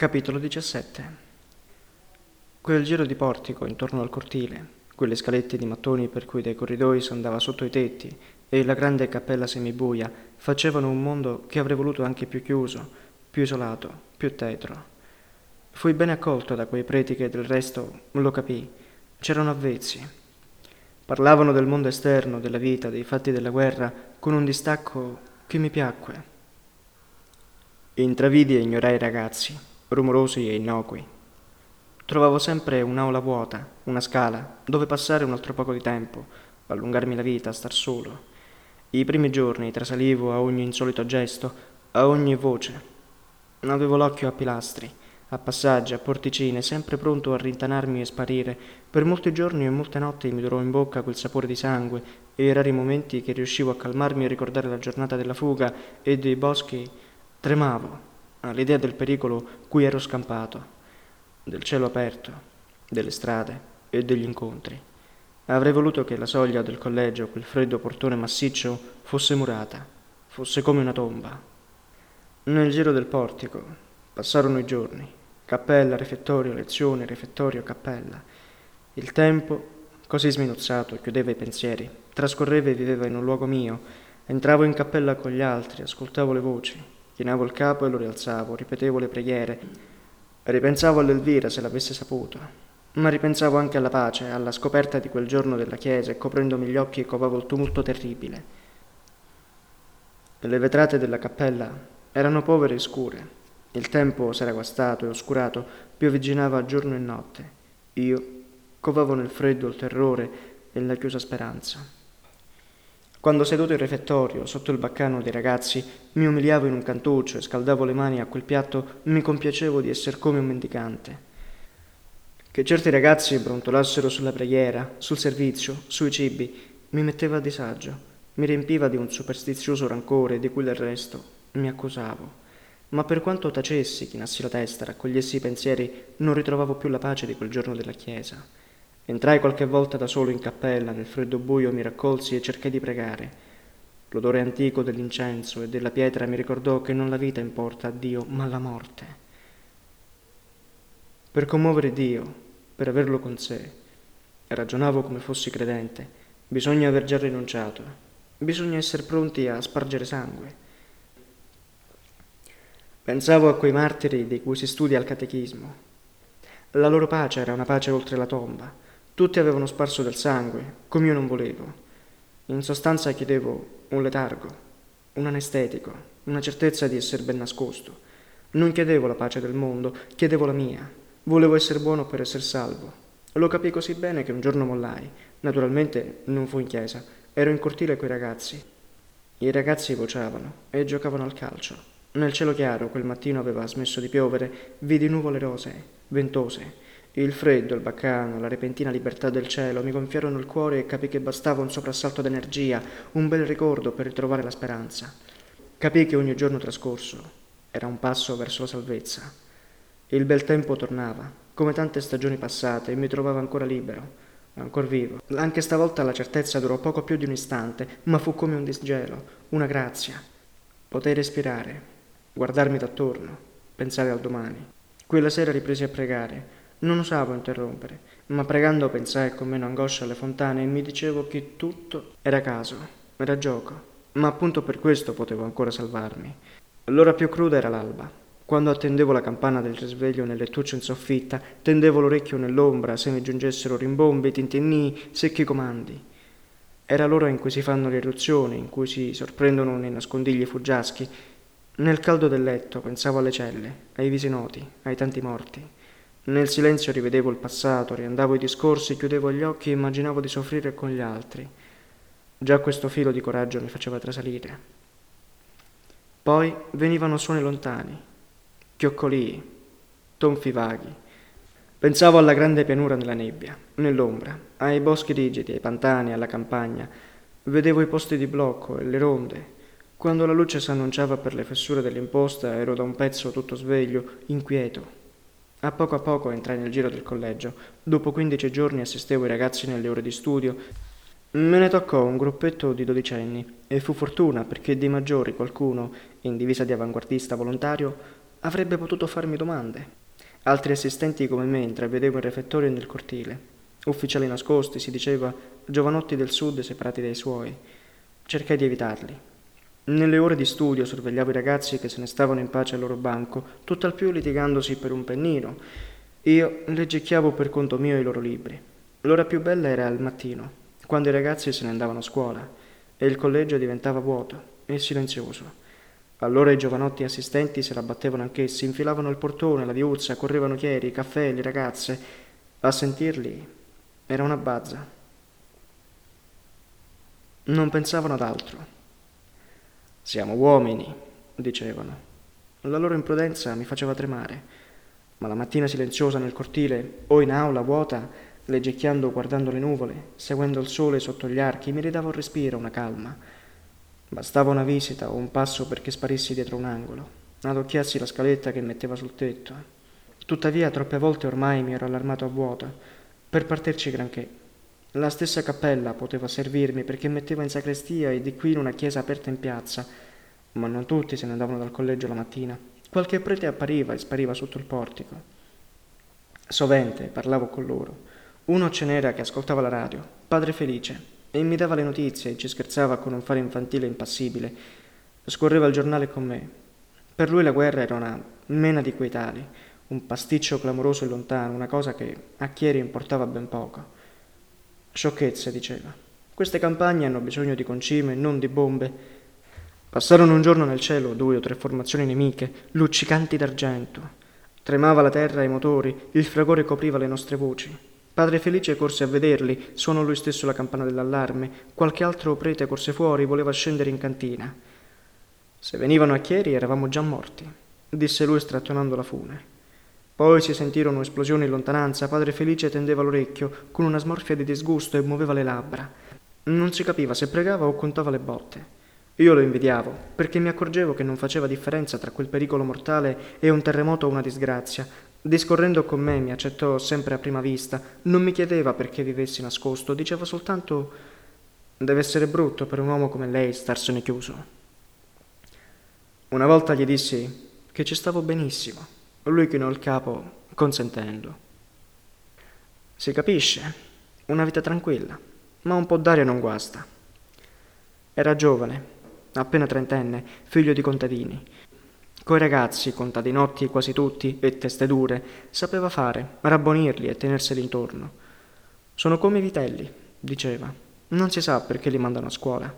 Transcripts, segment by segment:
Capitolo 17 Quel giro di portico intorno al cortile, quelle scalette di mattoni per cui dai corridoi si andava sotto i tetti e la grande cappella semibuia facevano un mondo che avrei voluto anche più chiuso, più isolato, più tetro. Fui ben accolto da quei preti che del resto, lo capii, c'erano avvezzi. Parlavano del mondo esterno, della vita, dei fatti della guerra, con un distacco che mi piacque. Intravidi e ignorai i ragazzi, rumorosi e innocui. Trovavo sempre un'aula vuota, una scala, dove passare un altro poco di tempo, allungarmi la vita, star solo. I primi giorni trasalivo a ogni insolito gesto, a ogni voce. Avevo l'occhio a pilastri, a passaggi, a porticine, sempre pronto a rintanarmi e sparire. Per molti giorni e molte notti mi durò in bocca quel sapore di sangue e i rari momenti che riuscivo a calmarmi e ricordare la giornata della fuga e dei boschi tremavo all'idea del pericolo cui ero scampato, del cielo aperto, delle strade e degli incontri. Avrei voluto che la soglia del collegio, quel freddo portone massiccio, fosse murata, fosse come una tomba. Nel giro del portico passarono i giorni, cappella, refettorio, lezione, refettorio, cappella. Il tempo, così sminuzzato, chiudeva i pensieri, trascorreva e viveva in un luogo mio, entravo in cappella con gli altri, ascoltavo le voci, Chinavo il capo e lo rialzavo, ripetevo le preghiere. Ripensavo all'Elvira se l'avesse saputo, ma ripensavo anche alla pace, alla scoperta di quel giorno della chiesa e coprendomi gli occhi covavo il tumulto terribile. Le vetrate della cappella erano povere e scure. Il tempo s'era guastato e oscurato, piovigginava giorno e notte. Io covavo nel freddo il terrore e la chiusa speranza. Quando seduto in refettorio, sotto il baccano dei ragazzi, mi umiliavo in un cantuccio e scaldavo le mani a quel piatto, mi compiacevo di essere come un mendicante. Che certi ragazzi brontolassero sulla preghiera, sul servizio, sui cibi, mi metteva a disagio, mi riempiva di un superstizioso rancore di cui del resto mi accusavo. Ma per quanto tacessi, chinassi la testa, raccogliessi i pensieri, non ritrovavo più la pace di quel giorno della chiesa. Entrai qualche volta da solo in cappella, nel freddo buio mi raccolsi e cercai di pregare. L'odore antico dell'incenso e della pietra mi ricordò che non la vita importa a Dio, ma la morte. Per commuovere Dio, per averlo con sé, ragionavo come fossi credente, bisogna aver già rinunciato, bisogna essere pronti a spargere sangue. Pensavo a quei martiri di cui si studia al catechismo. La loro pace era una pace oltre la tomba tutti avevano sparso del sangue, come io non volevo. In sostanza chiedevo un letargo, un anestetico, una certezza di essere ben nascosto. Non chiedevo la pace del mondo, chiedevo la mia. Volevo essere buono per essere salvo. Lo capii così bene che un giorno mollai. Naturalmente non fu in chiesa, ero in cortile coi ragazzi. I ragazzi vociavano e giocavano al calcio. Nel cielo chiaro, quel mattino aveva smesso di piovere, vidi nuvole rosee, ventose il freddo, il baccano, la repentina libertà del cielo mi gonfiarono il cuore e capii che bastava un soprassalto d'energia, un bel ricordo per ritrovare la speranza. Capii che ogni giorno trascorso era un passo verso la salvezza. Il bel tempo tornava, come tante stagioni passate, e mi trovavo ancora libero, ancora vivo. Anche stavolta la certezza durò poco più di un istante, ma fu come un disgelo, una grazia. Potei respirare, guardarmi d'attorno, pensare al domani. Quella sera ripresi a pregare non osavo interrompere, ma pregando pensai con meno angoscia alle fontane e mi dicevo che tutto era caso, era gioco, ma appunto per questo potevo ancora salvarmi. L'ora più cruda era l'alba. Quando attendevo la campana del risveglio nel lettuccio in soffitta, tendevo l'orecchio nell'ombra se mi giungessero rimbombi, tintinnii, secchi comandi. Era l'ora in cui si fanno le eruzioni, in cui si sorprendono nei nascondigli fuggiaschi. Nel caldo del letto pensavo alle celle, ai visi noti, ai tanti morti. Nel silenzio rivedevo il passato, riandavo i discorsi, chiudevo gli occhi e immaginavo di soffrire con gli altri. Già questo filo di coraggio mi faceva trasalire. Poi venivano suoni lontani, chioccolii, tonfi vaghi. Pensavo alla grande pianura nella nebbia, nell'ombra, ai boschi rigidi, ai pantani, alla campagna. Vedevo i posti di blocco e le ronde. Quando la luce si annunciava per le fessure dell'imposta ero da un pezzo tutto sveglio, inquieto, a poco a poco entrai nel giro del collegio. Dopo 15 giorni assistevo i ragazzi nelle ore di studio. Me ne toccò un gruppetto di dodicenni e fu fortuna perché dei maggiori qualcuno, in divisa di avanguardista volontario, avrebbe potuto farmi domande. Altri assistenti come me intravedevo in refettorio e nel cortile. Ufficiali nascosti, si diceva, giovanotti del sud separati dai suoi. Cercai di evitarli. Nelle ore di studio sorvegliavo i ragazzi che se ne stavano in pace al loro banco, tutt'al più litigandosi per un pennino. Io leggecchiavo per conto mio i loro libri. L'ora più bella era al mattino, quando i ragazzi se ne andavano a scuola e il collegio diventava vuoto e silenzioso. Allora i giovanotti assistenti se la battevano anch'essi, infilavano il portone, la viuzza, correvano chieri, i caffè, le ragazze. A sentirli era una bazza. Non pensavano ad altro. Siamo uomini, dicevano. La loro imprudenza mi faceva tremare, ma la mattina silenziosa nel cortile o in aula vuota leggecchiando guardando le nuvole, seguendo il sole sotto gli archi, mi ridava un respiro, una calma. Bastava una visita o un passo perché sparissi dietro un angolo, adocchiassi la scaletta che metteva sul tetto. Tuttavia, troppe volte ormai mi ero allarmato a vuoto, per partirci granché. La stessa cappella poteva servirmi perché metteva in sacrestia e di qui in una chiesa aperta in piazza, ma non tutti se ne andavano dal collegio la mattina. Qualche prete appariva e spariva sotto il portico. Sovente parlavo con loro uno ce n'era che ascoltava la radio, padre Felice, e mi dava le notizie e ci scherzava con un fare infantile impassibile. Scorreva il giornale con me. Per lui la guerra era una mena di quei tali, un pasticcio clamoroso e lontano, una cosa che a Chieri importava ben poco. Sciocchezze, diceva. Queste campagne hanno bisogno di concime, non di bombe. Passarono un giorno nel cielo due o tre formazioni nemiche, luccicanti d'argento. Tremava la terra e i motori, il fragore copriva le nostre voci. Padre Felice corse a vederli, suonò lui stesso la campana dell'allarme, qualche altro prete corse fuori, voleva scendere in cantina. Se venivano a Chieri eravamo già morti, disse lui strattonando la fune. Poi si sentirono esplosioni in lontananza, padre Felice tendeva l'orecchio con una smorfia di disgusto e muoveva le labbra. Non si capiva se pregava o contava le botte. Io lo invidiavo, perché mi accorgevo che non faceva differenza tra quel pericolo mortale e un terremoto o una disgrazia, Discorrendo con me mi accettò sempre a prima vista, non mi chiedeva perché vivessi nascosto, diceva soltanto deve essere brutto per un uomo come lei starsene chiuso. Una volta gli dissi che ci stavo benissimo. Lui chinò il capo, consentendo. Si capisce, una vita tranquilla, ma un po' d'aria non guasta. Era giovane, appena trentenne, figlio di contadini Coi ragazzi, contadinotti quasi tutti e teste dure, sapeva fare, rabbonirli e tenerseli intorno. Sono come i vitelli, diceva. Non si sa perché li mandano a scuola.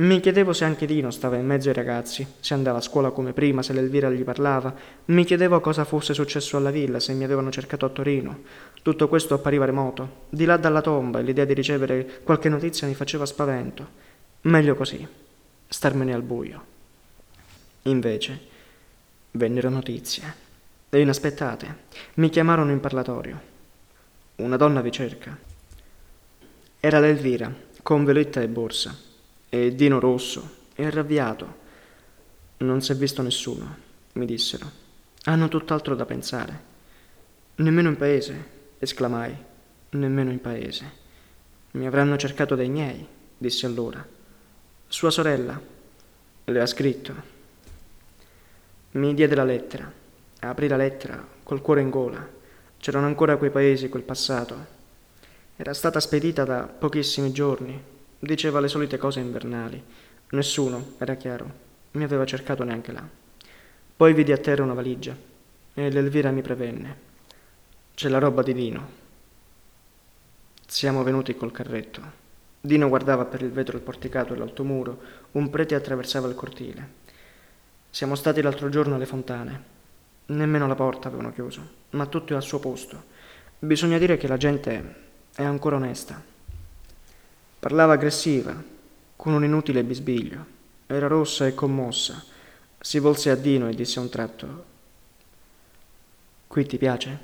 Mi chiedevo se anche Dino stava in mezzo ai ragazzi, se andava a scuola come prima, se l'Elvira gli parlava. Mi chiedevo cosa fosse successo alla villa, se mi avevano cercato a Torino. Tutto questo appariva remoto. Di là dalla tomba l'idea di ricevere qualche notizia mi faceva spavento. Meglio così, starmene al buio. Invece, vennero notizie. E inaspettate. Mi chiamarono in parlatorio. Una donna vi cerca. Era l'Elvira, con veletta e borsa, e Dino rosso, e ravviato. Non si è visto nessuno, mi dissero. Hanno tutt'altro da pensare. Nemmeno in paese, esclamai. Nemmeno in paese. Mi avranno cercato dai miei, dissi allora. Sua sorella le ha scritto. Mi diede la lettera. Aprì la lettera col cuore in gola. C'erano ancora quei paesi, quel passato. Era stata spedita da pochissimi giorni. Diceva le solite cose invernali. Nessuno, era chiaro, mi aveva cercato neanche là. Poi vidi a terra una valigia e l'Elvira mi prevenne. C'è la roba di Dino. Siamo venuti col carretto. Dino guardava per il vetro il porticato e l'alto muro. Un prete attraversava il cortile. Siamo stati l'altro giorno alle fontane. Nemmeno la porta avevano chiuso, ma tutto è al suo posto. Bisogna dire che la gente è ancora onesta. Parlava aggressiva, con un inutile bisbiglio. Era rossa e commossa. Si volse a Dino e disse a un tratto: Qui ti piace?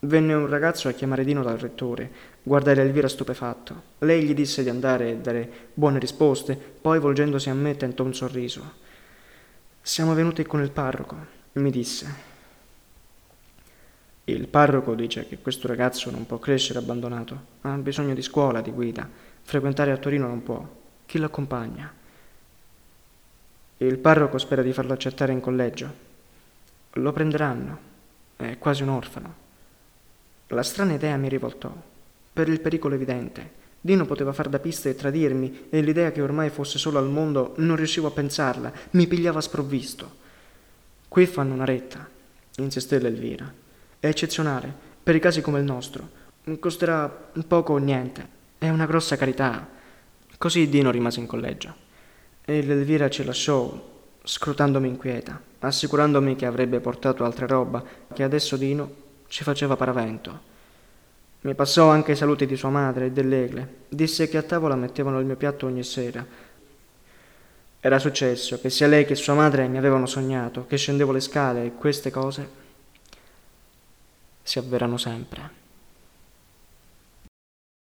Venne un ragazzo a chiamare Dino dal rettore. Guardare Elvira stupefatto. Lei gli disse di andare e dare buone risposte, poi volgendosi a me tentò un sorriso. Siamo venuti con il parroco, mi disse. Il parroco dice che questo ragazzo non può crescere abbandonato, ha bisogno di scuola, di guida. Frequentare a Torino non può. Chi lo accompagna? Il parroco spera di farlo accettare in collegio. Lo prenderanno. È quasi un orfano. La strana idea mi rivoltò, per il pericolo evidente. Dino poteva far da pista e tradirmi, e l'idea che ormai fosse solo al mondo non riuscivo a pensarla, mi pigliava sprovvisto. Qui fanno una retta, insisté l'Elvira. È eccezionale, per i casi come il nostro. Costerà poco o niente. È una grossa carità. Così Dino rimase in collegio. E l'Elvira ci lasciò, scrutandomi inquieta, assicurandomi che avrebbe portato altra roba, che adesso Dino ci faceva paravento. Mi passò anche i saluti di sua madre e dell'Egle. Disse che a tavola mettevano il mio piatto ogni sera. Era successo che sia lei che sua madre mi avevano sognato, che scendevo le scale e queste cose si avverano sempre.